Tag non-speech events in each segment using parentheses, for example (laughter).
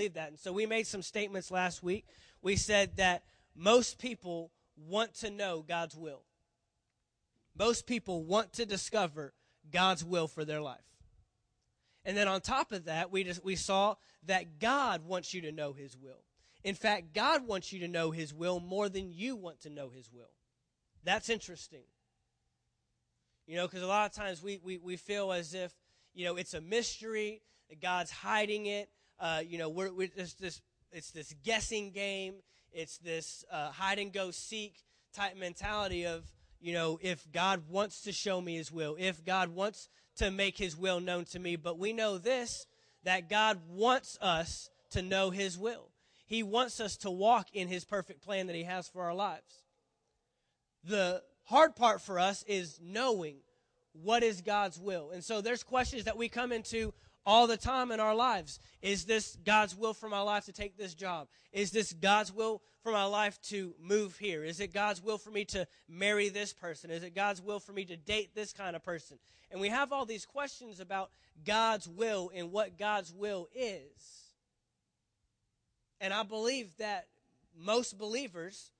believe that. And so we made some statements last week. We said that most people want to know God's will. Most people want to discover God's will for their life. And then on top of that, we just we saw that God wants you to know his will. In fact, God wants you to know his will more than you want to know his will. That's interesting. You know, because a lot of times we, we, we feel as if, you know, it's a mystery, God's hiding it. Uh, you know, we're, we're it's this, it's this guessing game. It's this uh, hide and go seek type mentality of, you know, if God wants to show me his will, if God wants to make his will known to me. But we know this that God wants us to know his will. He wants us to walk in his perfect plan that he has for our lives. The hard part for us is knowing what is God's will. And so there's questions that we come into all the time in our lives. Is this God's will for my life to take this job? Is this God's will for my life to move here? Is it God's will for me to marry this person? Is it God's will for me to date this kind of person? And we have all these questions about God's will and what God's will is. And I believe that most believers,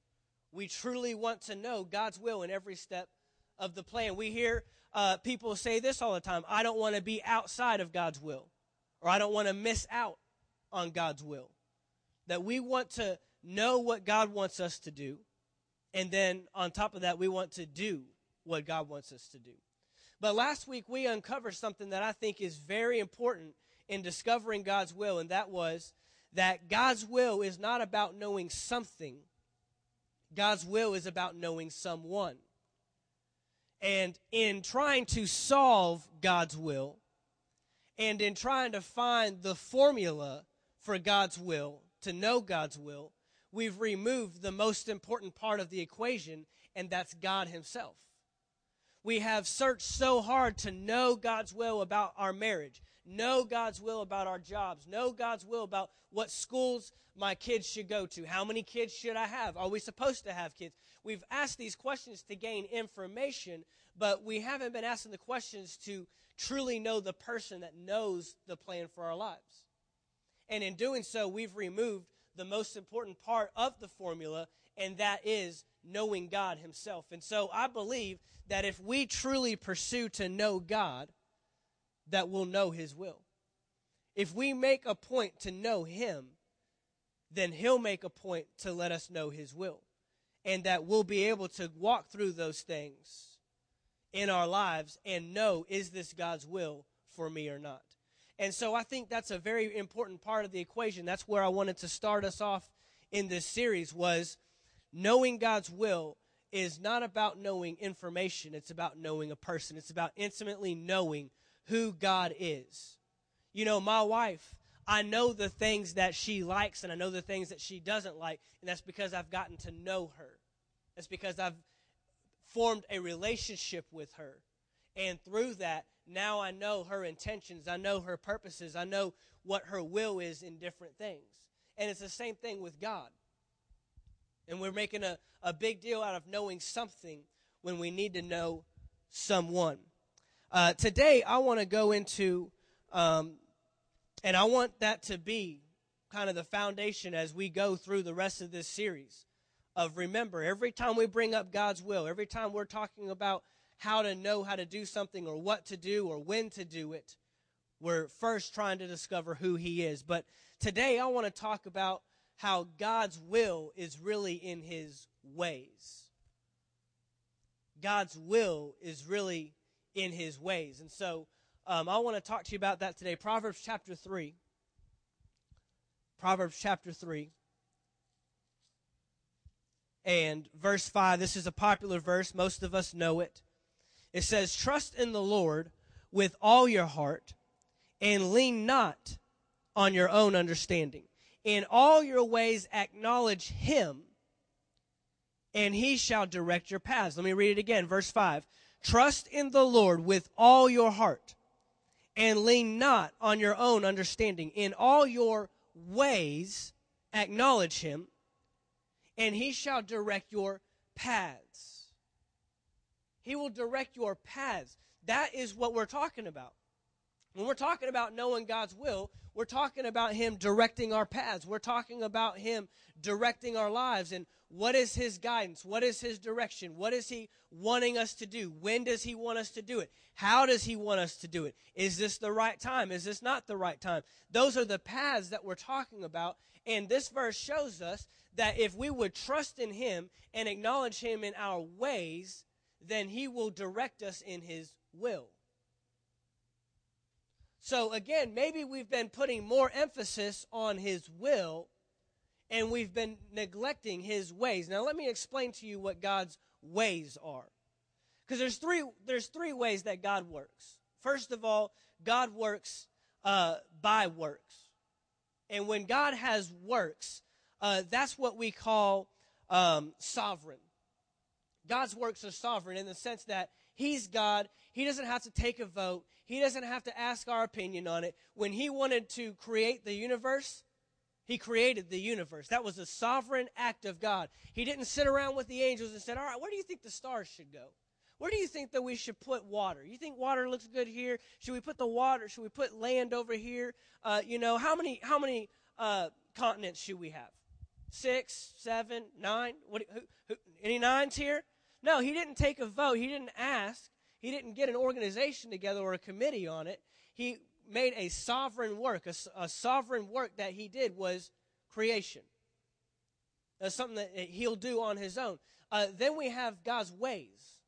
we truly want to know God's will in every step of the plan. We hear uh, people say this all the time I don't want to be outside of God's will, or I don't want to miss out on God's will. That we want to know what God wants us to do, and then on top of that, we want to do what God wants us to do. But last week, we uncovered something that I think is very important in discovering God's will, and that was that God's will is not about knowing something, God's will is about knowing someone. And in trying to solve God's will, and in trying to find the formula for God's will, to know God's will, we've removed the most important part of the equation, and that's God Himself. We have searched so hard to know God's will about our marriage, know God's will about our jobs, know God's will about what schools my kids should go to, how many kids should I have, are we supposed to have kids? We've asked these questions to gain information, but we haven't been asking the questions to truly know the person that knows the plan for our lives. And in doing so, we've removed the most important part of the formula, and that is knowing God Himself. And so I believe that if we truly pursue to know God, that we'll know His will. If we make a point to know Him, then He'll make a point to let us know His will. And that we'll be able to walk through those things in our lives and know is this God's will for me or not. And so I think that's a very important part of the equation. That's where I wanted to start us off in this series was knowing God's will is not about knowing information, it's about knowing a person. It's about intimately knowing who God is. You know, my wife, I know the things that she likes and I know the things that she doesn't like, and that's because I've gotten to know her. That's because I've formed a relationship with her. And through that, now I know her intentions, I know her purposes, I know what her will is in different things. And it's the same thing with God. And we're making a, a big deal out of knowing something when we need to know someone. Uh, today, I want to go into, um, and I want that to be kind of the foundation as we go through the rest of this series. Of remember, every time we bring up God's will, every time we're talking about how to know how to do something or what to do or when to do it, we're first trying to discover who He is. But today, I want to talk about how God's will is really in his ways. God's will is really in his ways. And so um, I want to talk to you about that today. Proverbs chapter 3. Proverbs chapter 3. And verse 5, this is a popular verse. Most of us know it. It says, Trust in the Lord with all your heart and lean not on your own understanding. In all your ways acknowledge him, and he shall direct your paths. Let me read it again. Verse 5. Trust in the Lord with all your heart, and lean not on your own understanding. In all your ways acknowledge him, and he shall direct your paths. He will direct your paths. That is what we're talking about. When we're talking about knowing God's will, we're talking about Him directing our paths. We're talking about Him directing our lives. And what is His guidance? What is His direction? What is He wanting us to do? When does He want us to do it? How does He want us to do it? Is this the right time? Is this not the right time? Those are the paths that we're talking about. And this verse shows us that if we would trust in Him and acknowledge Him in our ways, then He will direct us in His will. So again, maybe we've been putting more emphasis on his will and we've been neglecting his ways. Now let me explain to you what God's ways are. Because there's three there's three ways that God works. First of all, God works uh, by works. And when God has works, uh, that's what we call um, sovereign. God's works are sovereign in the sense that He's God. He doesn't have to take a vote. He doesn't have to ask our opinion on it. When he wanted to create the universe, he created the universe. That was a sovereign act of God. He didn't sit around with the angels and said, All right, where do you think the stars should go? Where do you think that we should put water? You think water looks good here? Should we put the water? Should we put land over here? Uh, you know, how many how many uh, continents should we have? Six, seven, nine? What? Who, who, any nines here? No, he didn't take a vote. He didn't ask. He didn't get an organization together or a committee on it. He made a sovereign work. A, a sovereign work that he did was creation. That's something that he'll do on his own. Uh, then we have God's ways.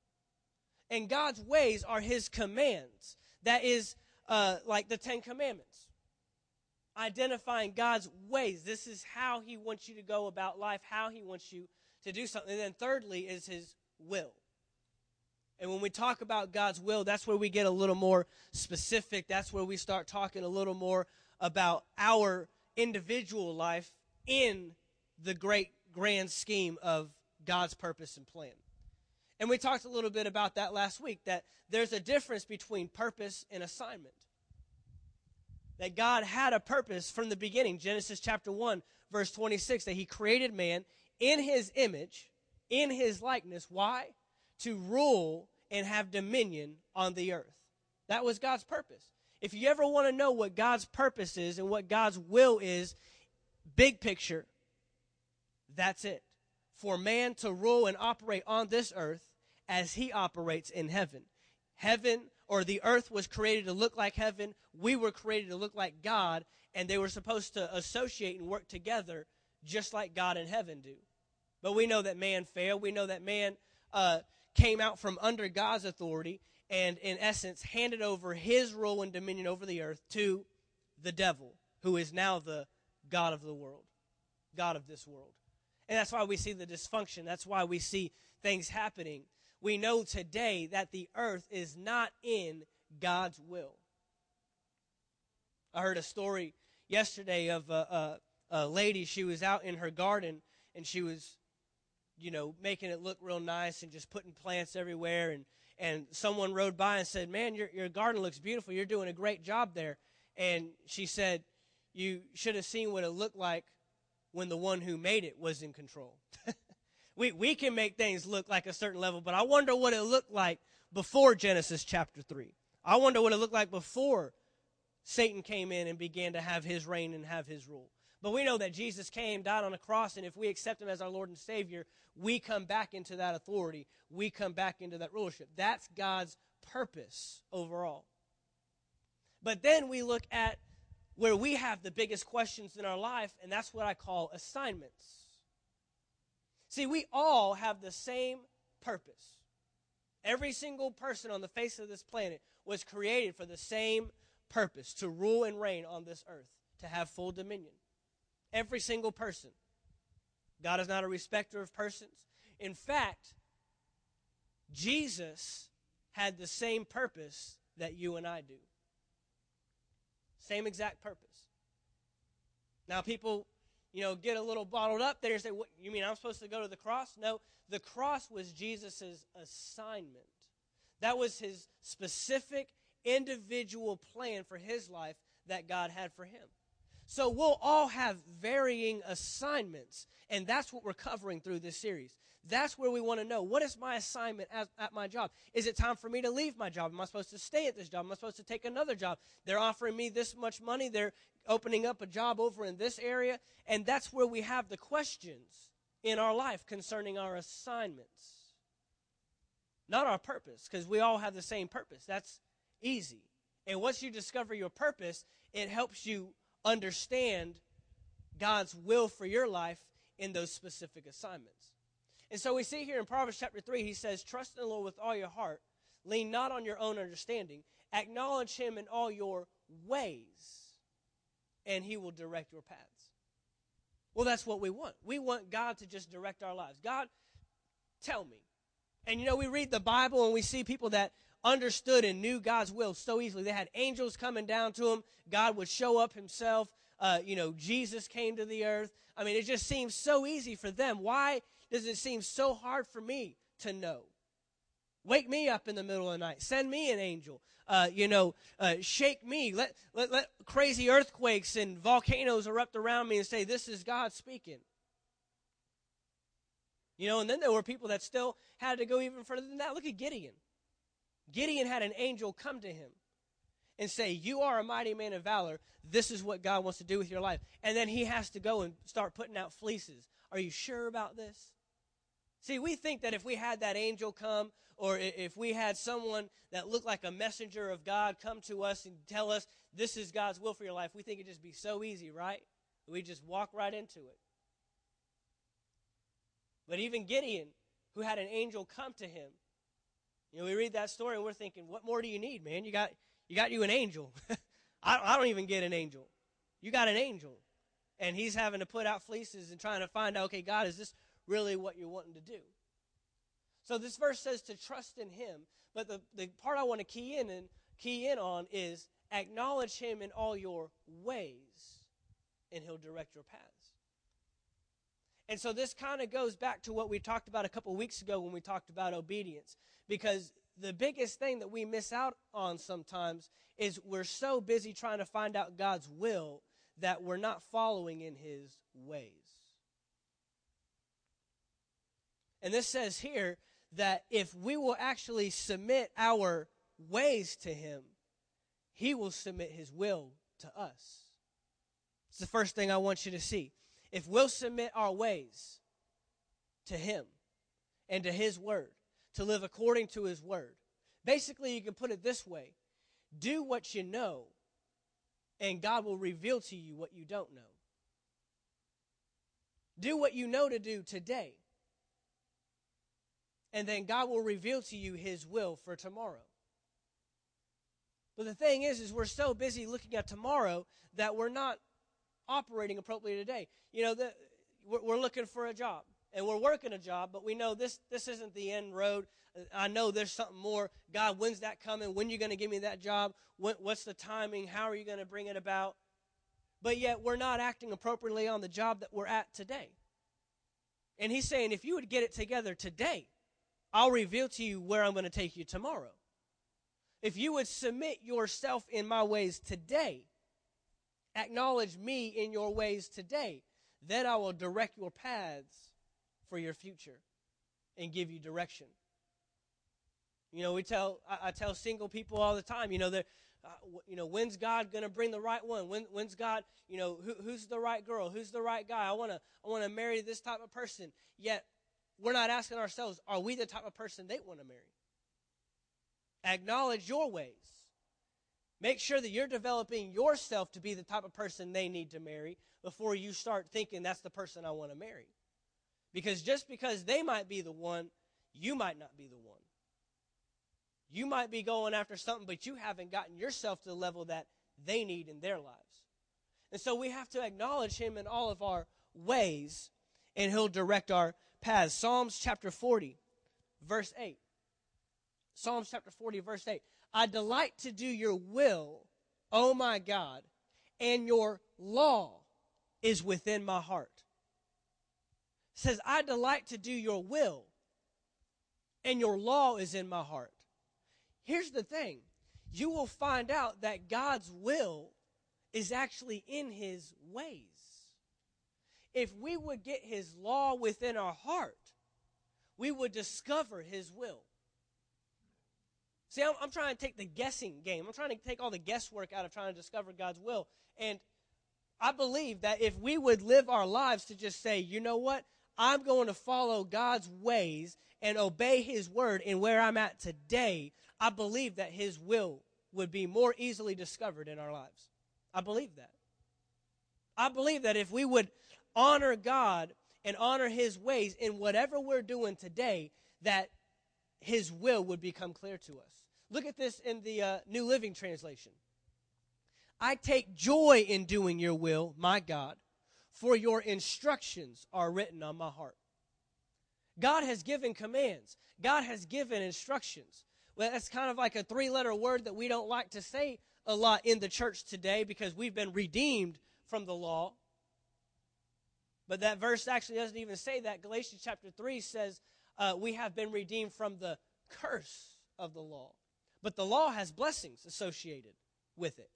And God's ways are his commands. That is uh, like the Ten Commandments. Identifying God's ways. This is how he wants you to go about life, how he wants you to do something. And then thirdly is his will. And when we talk about God's will, that's where we get a little more specific. That's where we start talking a little more about our individual life in the great grand scheme of God's purpose and plan. And we talked a little bit about that last week that there's a difference between purpose and assignment. That God had a purpose from the beginning. Genesis chapter 1, verse 26, that He created man in His image, in His likeness. Why? To rule and have dominion on the earth. That was God's purpose. If you ever want to know what God's purpose is and what God's will is, big picture, that's it. For man to rule and operate on this earth as he operates in heaven. Heaven or the earth was created to look like heaven. We were created to look like God, and they were supposed to associate and work together just like God and heaven do. But we know that man failed. We know that man uh, came out from under God's authority and, in essence, handed over his rule and dominion over the earth to the devil, who is now the God of the world, God of this world. And that's why we see the dysfunction. That's why we see things happening. We know today that the earth is not in God's will. I heard a story yesterday of a, a, a lady. She was out in her garden and she was you know, making it look real nice and just putting plants everywhere. And, and someone rode by and said, Man, your, your garden looks beautiful. You're doing a great job there. And she said, You should have seen what it looked like when the one who made it was in control. (laughs) we, we can make things look like a certain level, but I wonder what it looked like before Genesis chapter 3. I wonder what it looked like before Satan came in and began to have his reign and have his rule. But we know that Jesus came, died on a cross, and if we accept him as our Lord and Savior, we come back into that authority. We come back into that rulership. That's God's purpose overall. But then we look at where we have the biggest questions in our life, and that's what I call assignments. See, we all have the same purpose. Every single person on the face of this planet was created for the same purpose to rule and reign on this earth, to have full dominion. Every single person. God is not a respecter of persons. In fact, Jesus had the same purpose that you and I do. Same exact purpose. Now, people, you know, get a little bottled up there and say, what, You mean I'm supposed to go to the cross? No, the cross was Jesus' assignment. That was his specific individual plan for his life that God had for him. So we'll all have varying assignments, and that's what we're covering through this series. That's where we want to know what is my assignment at, at, my job? Is it time for me to leave my job? Am I supposed to stay at this job? Am I supposed to take another job? They're offering me this much money. They're opening up a job over in this area. And that's where we have the questions in our life concerning our assignments. Not our purpose, because we all have the same purpose. That's easy. And once you discover your purpose, it helps you understand God's will for your life in those specific assignments. And so we see here in Proverbs chapter 3, he says, Trust in the Lord with all your heart, lean not on your own understanding, acknowledge him in all your ways, and he will direct your paths. Well, that's what we want. We want God to just direct our lives. God, tell me. And you know, we read the Bible and we see people that understood and knew God's will so easily. They had angels coming down to them. God would show up himself. Uh, you know, Jesus came to the earth. I mean, it just seems so easy for them. Why does it seem so hard for me to know? Wake me up in the middle of the night. Send me an angel. Uh, you know, uh, shake me. Let, let, let crazy earthquakes and volcanoes erupt around me and say, This is God speaking. You know, and then there were people that still had to go even further than that. Look at Gideon. Gideon had an angel come to him and say, You are a mighty man of valor. This is what God wants to do with your life. And then he has to go and start putting out fleeces. Are you sure about this? See, we think that if we had that angel come, or if we had someone that looked like a messenger of God come to us and tell us this is God's will for your life, we think it'd just be so easy, right? We just walk right into it. But even Gideon, who had an angel come to him, you know, we read that story and we're thinking, what more do you need, man? You got you got you an angel. (laughs) I, I don't even get an angel. You got an angel. And he's having to put out fleeces and trying to find out, okay, God, is this really what you're wanting to do. So this verse says to trust in him, but the, the part I want to key in and key in on is acknowledge him in all your ways, and he'll direct your paths. And so this kind of goes back to what we talked about a couple weeks ago when we talked about obedience. Because the biggest thing that we miss out on sometimes is we're so busy trying to find out God's will that we're not following in his ways. And this says here that if we will actually submit our ways to Him, He will submit His will to us. It's the first thing I want you to see. If we'll submit our ways to Him and to His Word, to live according to His Word, basically, you can put it this way do what you know, and God will reveal to you what you don't know. Do what you know to do today and then God will reveal to you his will for tomorrow. But the thing is, is we're so busy looking at tomorrow that we're not operating appropriately today. You know, the, we're, looking for a job and we're working a job, but we know this this isn't the end road. I know there's something more. God, when's that coming? When are you going to give me that job? When, what's the timing? How are you going to bring it about? But yet we're not acting appropriately on the job that we're at today. And he's saying, if you would get it together today, I'll reveal to you where I'm going to take you tomorrow. If you would submit yourself in my ways today, acknowledge me in your ways today, then I will direct your paths for your future and give you direction. You know, we tell I, I tell single people all the time. You know, that uh, you know, when's God going to bring the right one? When, when's God? You know, who, who's the right girl? Who's the right guy? I want to I want to marry this type of person. Yet we're not asking ourselves, are we the type of person they want to marry? Acknowledge your ways. Make sure that you're developing yourself to be the type of person they need to marry before you start thinking that's the person I want to marry. Because just because they might be the one, you might not be the one. You might be going after something, but you haven't gotten yourself to the level that they need in their lives. And so we have to acknowledge Him in all of our ways, and He'll direct our paths. Psalms chapter 40, verse 8. Psalms chapter 40, verse 8. I delight to do your will, O my God, and your law is within my heart. It says, I delight to do your will, and your law is in my heart. Here's the thing you will find out that God's will is actually in his ways. If we would get his law within our heart, we would discover his will. See, I'm, I'm, trying to take the guessing game. I'm trying to take all the guesswork out of trying to discover God's will. And I believe that if we would live our lives to just say, you know what? I'm going to follow God's ways and obey his word in where I'm at today, I believe that his will would be more easily discovered in our lives. I believe that. I believe that if we would honor God and honor his ways in whatever we're doing today, that his will would become clear to us. Look at this in the uh, New Living Translation. I take joy in doing your will, my God, for your instructions are written on my heart. God has given commands, God has given instructions. Well, that's kind of like a three letter word that we don't like to say a lot in the church today because we've been redeemed from the law. But that verse actually doesn't even say that. Galatians chapter 3 says uh, we have been redeemed from the curse of the law. But the law has blessings associated with it.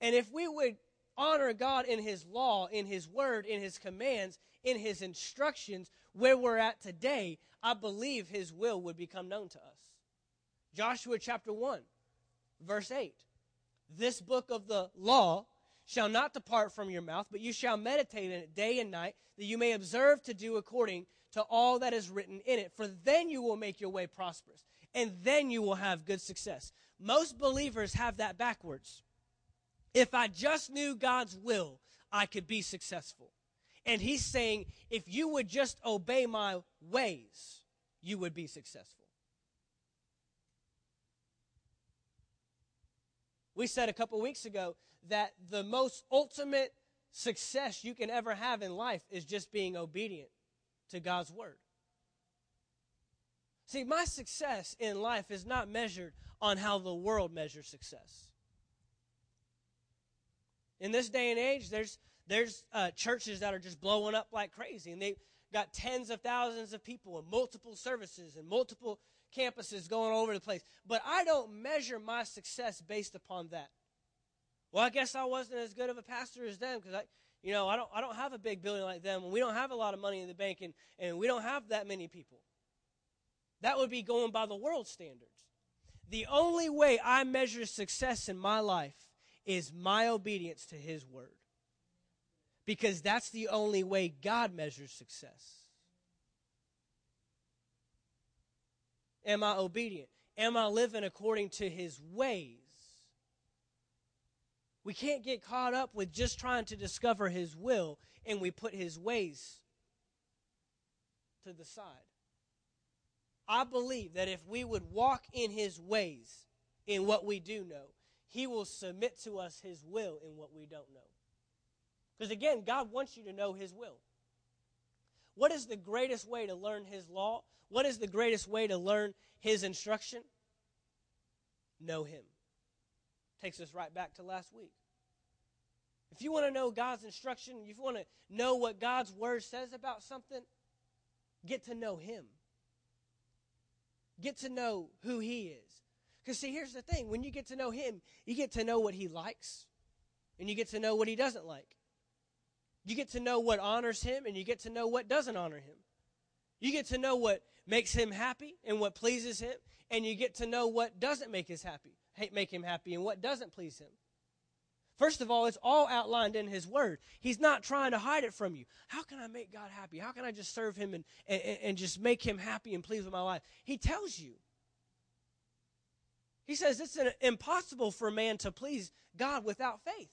And if we would honor God in His law, in His word, in His commands, in His instructions, where we're at today, I believe His will would become known to us. Joshua chapter 1, verse 8. This book of the law shall not depart from your mouth, but you shall meditate in it day and night, that you may observe to do according to all that is written in it. For then you will make your way prosperous, and then you will have good success. Most believers have that backwards. If I just knew God's will, I could be successful. And he's saying, if you would just obey my ways, you would be successful. We said a couple weeks ago that the most ultimate success you can ever have in life is just being obedient to God's word. See, my success in life is not measured on how the world measures success. In this day and age, there's there's uh, churches that are just blowing up like crazy, and they've got tens of thousands of people and multiple services and multiple campuses going all over the place. But I don't measure my success based upon that. Well, I guess I wasn't as good of a pastor as them because I, you know, I don't, I don't have a big building like them, and we don't have a lot of money in the bank, and, and we don't have that many people. That would be going by the world standards. The only way I measure success in my life is my obedience to His word because that's the only way God measures success. Am I obedient? Am I living according to his ways? We can't get caught up with just trying to discover his will and we put his ways to the side. I believe that if we would walk in his ways in what we do know, he will submit to us his will in what we don't know. Because again, God wants you to know His will. What is the greatest way to learn His law? What is the greatest way to learn His instruction? Know Him. Takes us right back to last week. If you want to know God's instruction, if you want to know what God's word says about something, get to know Him. Get to know who He is. Because, see, here's the thing when you get to know Him, you get to know what He likes, and you get to know what He doesn't like. You get to know what honors him and you get to know what doesn't honor him. You get to know what makes him happy and what pleases him, and you get to know what doesn't make his happy, make him happy and what doesn't please him. First of all, it's all outlined in his word. He's not trying to hide it from you. How can I make God happy? How can I just serve him and, and, and just make him happy and pleased with my life? He tells you. He says it's an, impossible for man to please God without faith.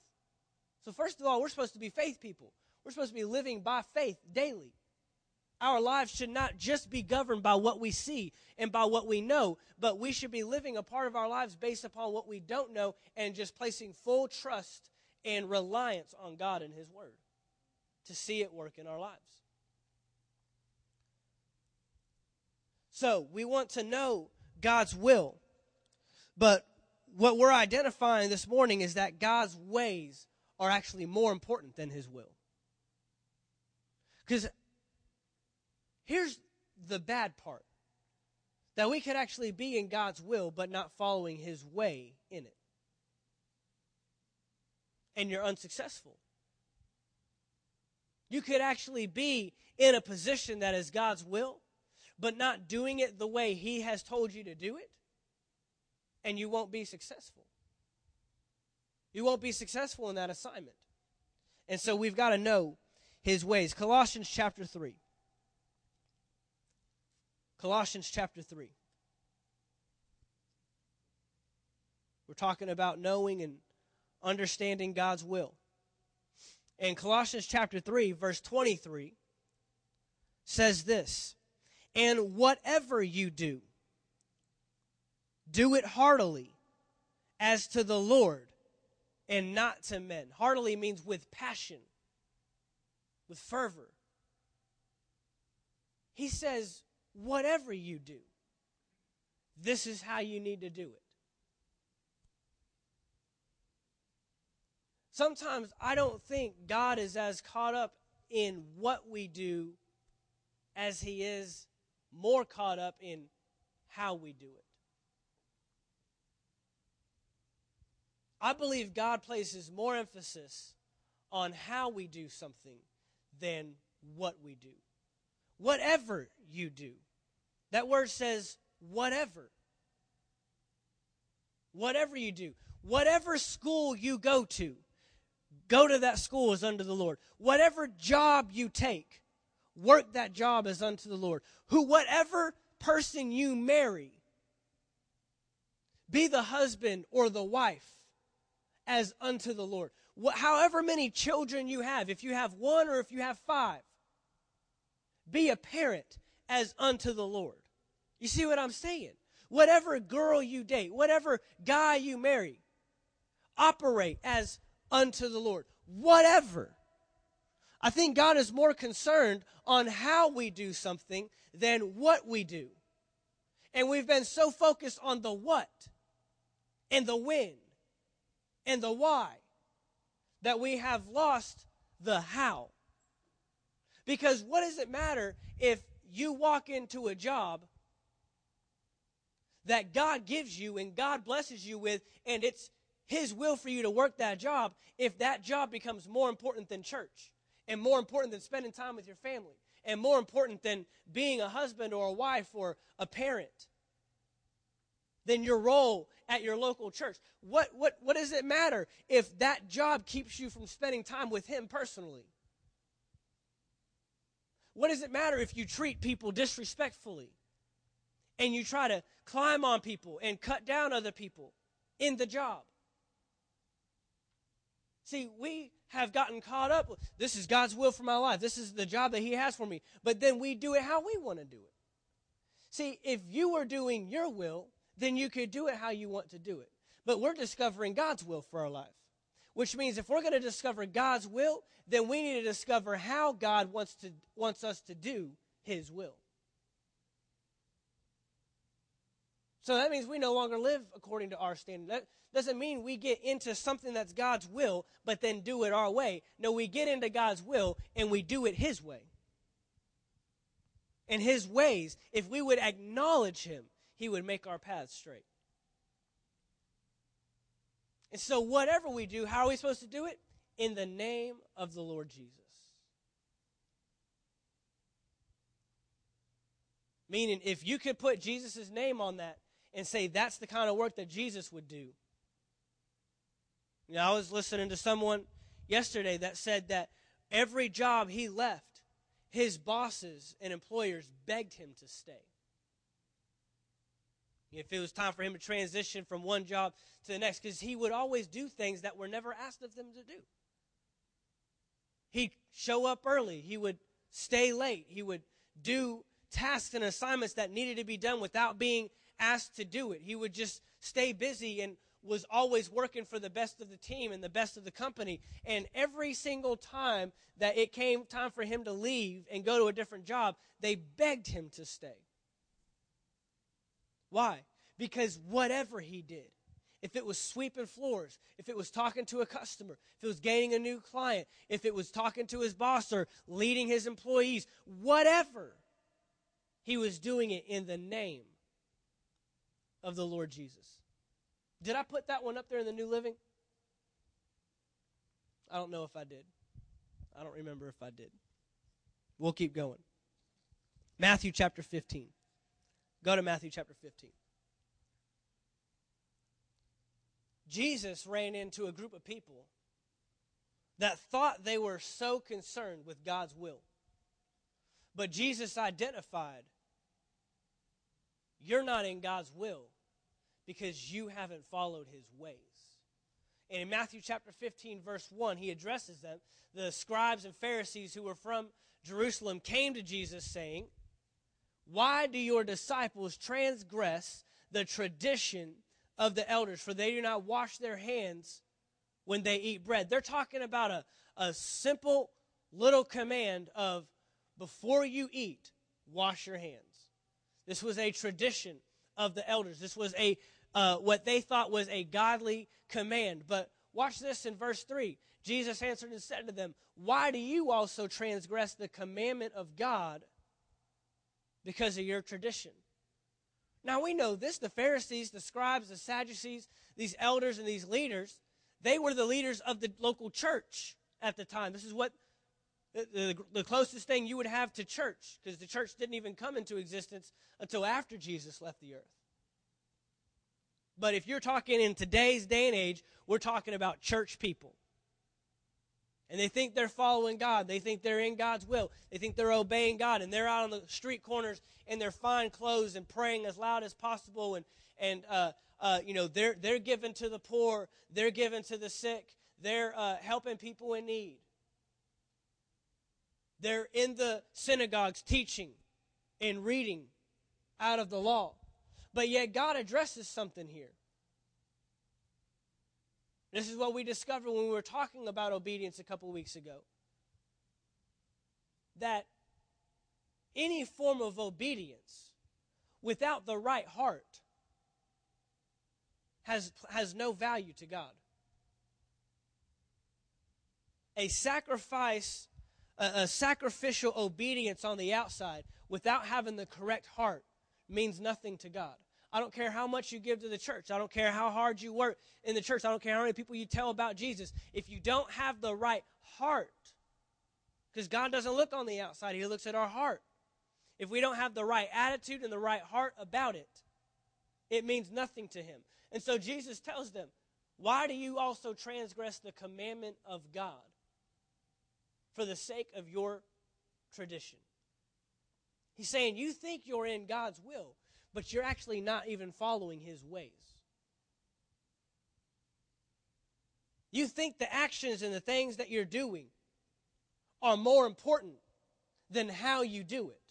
So, first of all, we're supposed to be faith people. We're supposed to be living by faith daily. Our lives should not just be governed by what we see and by what we know, but we should be living a part of our lives based upon what we don't know and just placing full trust and reliance on God and His Word to see it work in our lives. So, we want to know God's will, but what we're identifying this morning is that God's ways are actually more important than His will. Because here's the bad part that we could actually be in God's will, but not following His way in it. and you're unsuccessful. You could actually be in a position that is God's will, but not doing it the way He has told you to do it, and you won't be successful. You won't be successful in that assignment. And so we've got to know His ways. Colossians chapter 3. Colossians chapter 3. We're talking about knowing and understanding God's will. In Colossians chapter 3, verse 23, says this And whatever you do, do it heartily, as to the Lord, and not to men. Heartily means with passion, with fervor. He says, whatever you do, this is how you need to do it. Sometimes I don't think God is as caught up in what we do as he is more caught up in how we do it. I believe God places more emphasis on how we do something than what we do. Whatever you do. That word says whatever. Whatever you do. Whatever school you go to Go to that school as unto the Lord. Whatever job you take, work that job as unto the Lord. Who, whatever person you marry, be the husband or the wife as unto the Lord. however many children you have, if you have one or if you have five, be a parent as unto the Lord. You see what I'm saying? Whatever girl you date, whatever guy you marry, operate as unto the Lord. Whatever. I think God is more concerned on how we do something than what we do. And we've been so focused on the what and the when and the why that we have lost the how. Because what does it matter if you walk into a job that God gives you and God blesses you with and it's his will for you to work that job if that job becomes more important than church and more important than spending time with your family and more important than being a husband or a wife or a parent than your role at your local church. What, what, what does it matter if that job keeps you from spending time with Him personally? What does it matter if you treat people disrespectfully and you try to climb on people and cut down other people in the job? See, we have gotten caught up. This is God's will for my life. This is the job that He has for me. But then we do it how we want to do it. See, if you were doing your will, then you could do it how you want to do it. But we're discovering God's will for our life. Which means if we're going to discover God's will, then we need to discover how God wants to wants us to do his will. So that means we no longer live according to our standard. That, doesn't mean we get into something that's God's will, but then do it our way. No, we get into God's will and we do it His way. In His ways, if we would acknowledge Him, He would make our paths straight. And so, whatever we do, how are we supposed to do it? In the name of the Lord Jesus. Meaning, if you could put Jesus' name on that and say that's the kind of work that Jesus would do, you know, I was listening to someone yesterday that said that every job he left, his bosses and employers begged him to stay. If it was time for him to transition from one job to the next, because he would always do things that were never asked of them to do. He'd show up early, he would stay late, he would do tasks and assignments that needed to be done without being asked to do it. He would just stay busy and was always working for the best of the team and the best of the company. And every single time that it came time for him to leave and go to a different job, they begged him to stay. Why? Because whatever he did, if it was sweeping floors, if it was talking to a customer, if it was gaining a new client, if it was talking to his boss or leading his employees, whatever, he was doing it in the name of the Lord Jesus. Did I put that one up there in the New Living? I don't know if I did. I don't remember if I did. We'll keep going. Matthew chapter 15. Go to Matthew chapter 15. Jesus ran into a group of people that thought they were so concerned with God's will. But Jesus identified you're not in God's will because you haven't followed his ways. And in Matthew chapter 15, verse 1, he addresses them. The scribes and Pharisees who were from Jerusalem came to Jesus saying, Why do your disciples transgress the tradition of the elders? For they do not wash their hands when they eat bread. They're talking about a, a simple little command of before you eat, wash your hands. This was a tradition of the elders. This was a uh, what they thought was a godly command. But watch this in verse 3. Jesus answered and said to them, Why do you also transgress the commandment of God because of your tradition? Now we know this the Pharisees, the scribes, the Sadducees, these elders, and these leaders, they were the leaders of the local church at the time. This is what the, the, the closest thing you would have to church, because the church didn't even come into existence until after Jesus left the earth. But if you're talking in today's day and age, we're talking about church people. And they think they're following God. They think they're in God's will. They think they're obeying God. And they're out on the street corners in their fine clothes and praying as loud as possible. And, and uh, uh, you know, they're, they're giving to the poor. They're giving to the sick. They're uh, helping people in need. They're in the synagogues teaching and reading out of the law. But yet God addresses something here. This is what we discovered when we were talking about obedience a couple weeks ago. That any form of obedience without the right heart has, has no value to God. A sacrifice, a, a sacrificial obedience on the outside without having the correct heart means nothing to God. I don't care how much you give to the church. I don't care how hard you work in the church. I don't care how many people you tell about Jesus. If you don't have the right heart, because God doesn't look on the outside, He looks at our heart. If we don't have the right attitude and the right heart about it, it means nothing to Him. And so Jesus tells them, Why do you also transgress the commandment of God for the sake of your tradition? He's saying, You think you're in God's will but you're actually not even following his ways. You think the actions and the things that you're doing are more important than how you do it.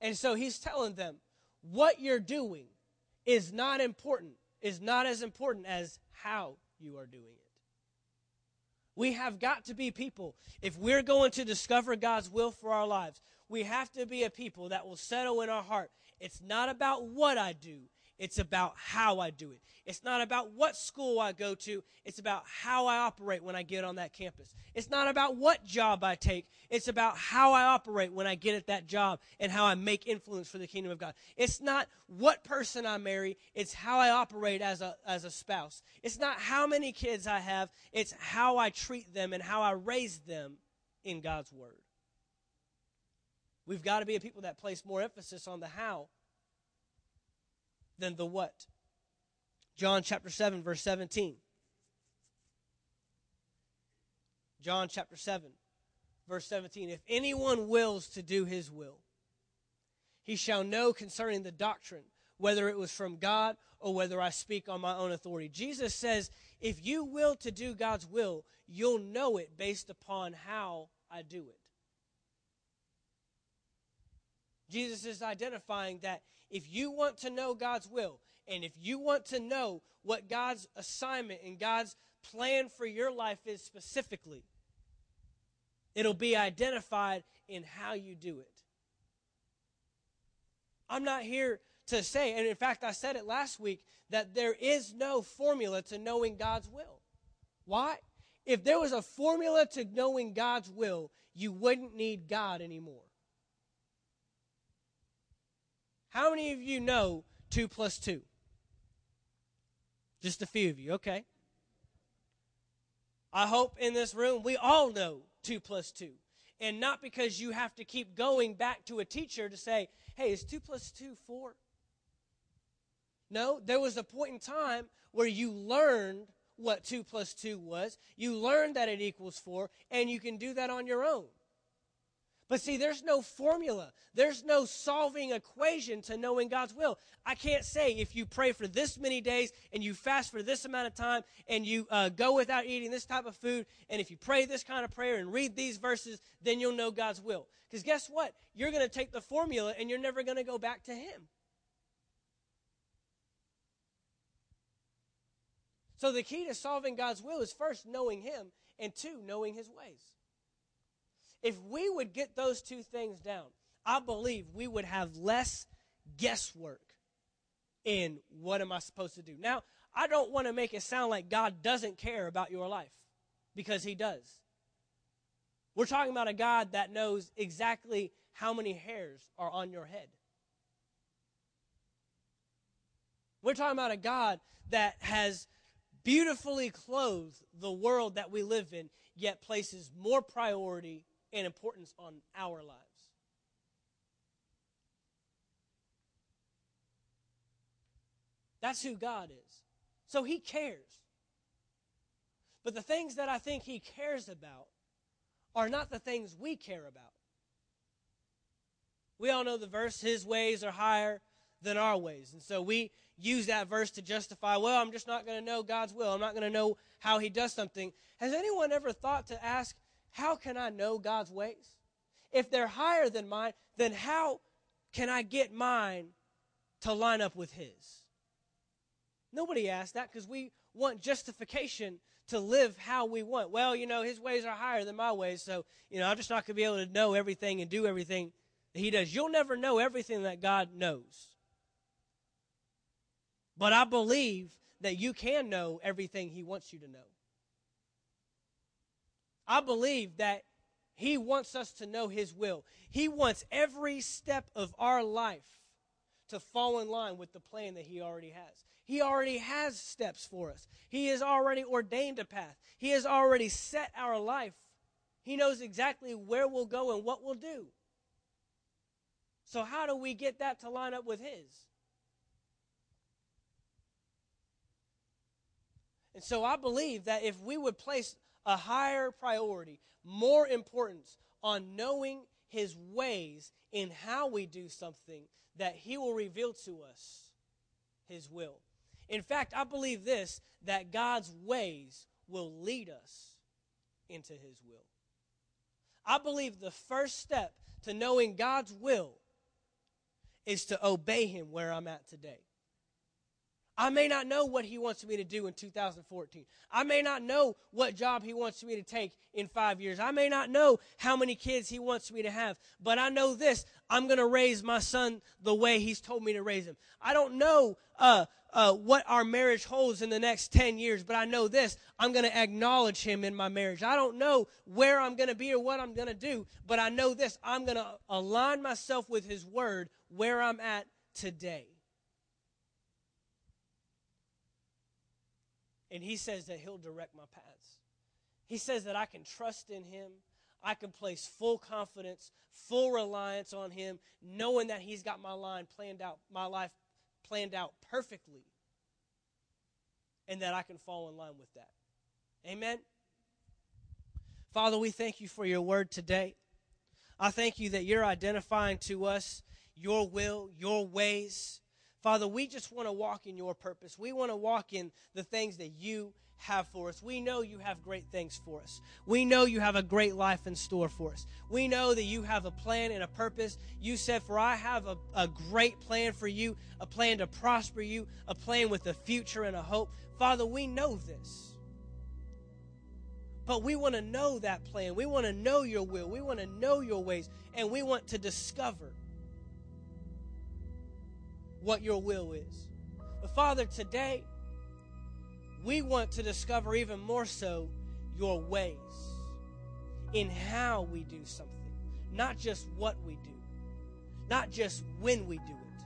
And so he's telling them what you're doing is not important, is not as important as how you are doing it. We have got to be people, if we're going to discover God's will for our lives, we have to be a people that will settle in our heart. It's not about what I do, it's about how I do it. It's not about what school I go to, it's about how I operate when I get on that campus. It's not about what job I take, it's about how I operate when I get at that job and how I make influence for the kingdom of God. It's not what person I marry, it's how I operate as a, as a spouse. It's not how many kids I have, it's how I treat them and how I raise them in God's Word. We've got to be a people that place more emphasis on the how than the what. John chapter 7, verse 17. John chapter 7, verse 17. If anyone wills to do his will, he shall know concerning the doctrine whether it was from God or whether I speak on my own authority. Jesus says, if you will to do God's will, you'll know it based upon how I do it. Jesus is identifying that if you want to know God's will, and if you want to know what God's assignment and God's plan for your life is specifically, it'll be identified in how you do it. I'm not here to say, and in fact, I said it last week, that there is no formula to knowing God's will. Why? If there was a formula to knowing God's will, you wouldn't need God anymore. How many of you know 2 plus 2? Just a few of you, okay. I hope in this room we all know 2 plus 2. And not because you have to keep going back to a teacher to say, hey, is 2 plus 2 4? No, there was a point in time where you learned what 2 plus 2 was. You learned that it equals 4, and you can do that on your own. But see, there's no formula. There's no solving equation to knowing God's will. I can't say if you pray for this many days and you fast for this amount of time and you uh, go without eating this type of food, and if you pray this kind of prayer and read these verses, then you'll know God's will. Because guess what? You're going to take the formula and you're never going to go back to Him. So the key to solving God's will is first knowing Him, and two, knowing His ways. If we would get those two things down, I believe we would have less guesswork in what am I supposed to do. Now, I don't want to make it sound like God doesn't care about your life because He does. We're talking about a God that knows exactly how many hairs are on your head. We're talking about a God that has beautifully clothed the world that we live in, yet places more priority and importance on our lives. That's who God is. So he cares. But the things that I think he cares about are not the things we care about. We all know the verse, his ways are higher than our ways. And so we use that verse to justify, well, I'm just not going to know God's will. I'm not going to know how he does something. Has anyone ever thought to ask, how can I know God's ways? If they're higher than mine, then how can I get mine to line up with His? Nobody asked that because we want justification to live how we want. Well, you know, His ways are higher than my ways, so, you know, I'm just not going to be able to know everything and do everything that He does. You'll never know everything that God knows. But I believe that you can know everything He wants you to know. I believe that He wants us to know His will. He wants every step of our life to fall in line with the plan that He already has. He already has steps for us, He has already ordained a path, He has already set our life. He knows exactly where we'll go and what we'll do. So, how do we get that to line up with His? And so I believe that if we would place a higher priority, more importance on knowing his ways in how we do something that he will reveal to us his will. In fact, I believe this that God's ways will lead us into his will. I believe the first step to knowing God's will is to obey him where I'm at today. I may not know what he wants me to do in 2014. I may not know what job he wants me to take in five years. I may not know how many kids he wants me to have. But I know this I'm going to raise my son the way he's told me to raise him. I don't know uh, uh, what our marriage holds in the next 10 years, but I know this I'm going to acknowledge him in my marriage. I don't know where I'm going to be or what I'm going to do, but I know this I'm going to align myself with his word where I'm at today. And he says that he'll direct my paths. He says that I can trust in him. I can place full confidence, full reliance on him, knowing that he's got my line planned out, my life planned out perfectly. And that I can fall in line with that. Amen. Father, we thank you for your word today. I thank you that you're identifying to us your will, your ways. Father, we just want to walk in your purpose. We want to walk in the things that you have for us. We know you have great things for us. We know you have a great life in store for us. We know that you have a plan and a purpose. You said, For I have a, a great plan for you, a plan to prosper you, a plan with a future and a hope. Father, we know this. But we want to know that plan. We want to know your will. We want to know your ways. And we want to discover what your will is. But Father, today, we want to discover even more so your ways in how we do something, not just what we do, not just when we do it,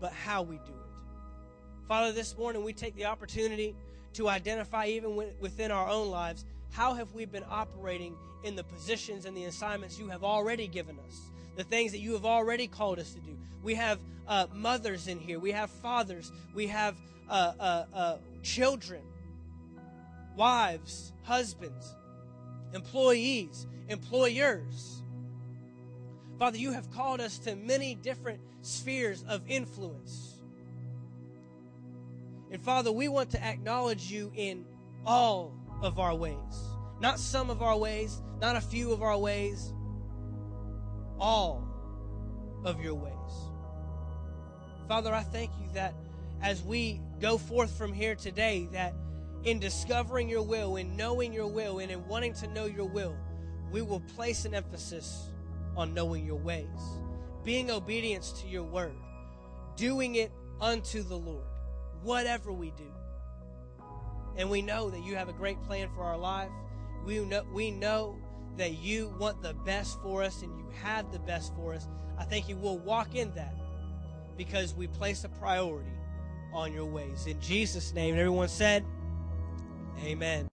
but how we do it. Father, this morning we take the opportunity to identify, even within our own lives, how have we been operating in the positions and the assignments you have already given us, the things that you have already called us to do. We have uh, mothers in here, we have fathers, we have uh, uh, uh children, wives, husbands, employees, employers. Father, you have called us to many different spheres of influence. And Father, we want to acknowledge you in all of our ways. Not some of our ways, not a few of our ways, all of your ways. Father, I thank you that as we go forth from here today, that in discovering your will, in knowing your will, and in wanting to know your will, we will place an emphasis on knowing your ways, being obedience to your word, doing it unto the Lord, whatever we do. And we know that you have a great plan for our life. We know, we know that you want the best for us and you have the best for us. I think you will walk in that because we place a priority on your ways. In Jesus' name, everyone said, Amen.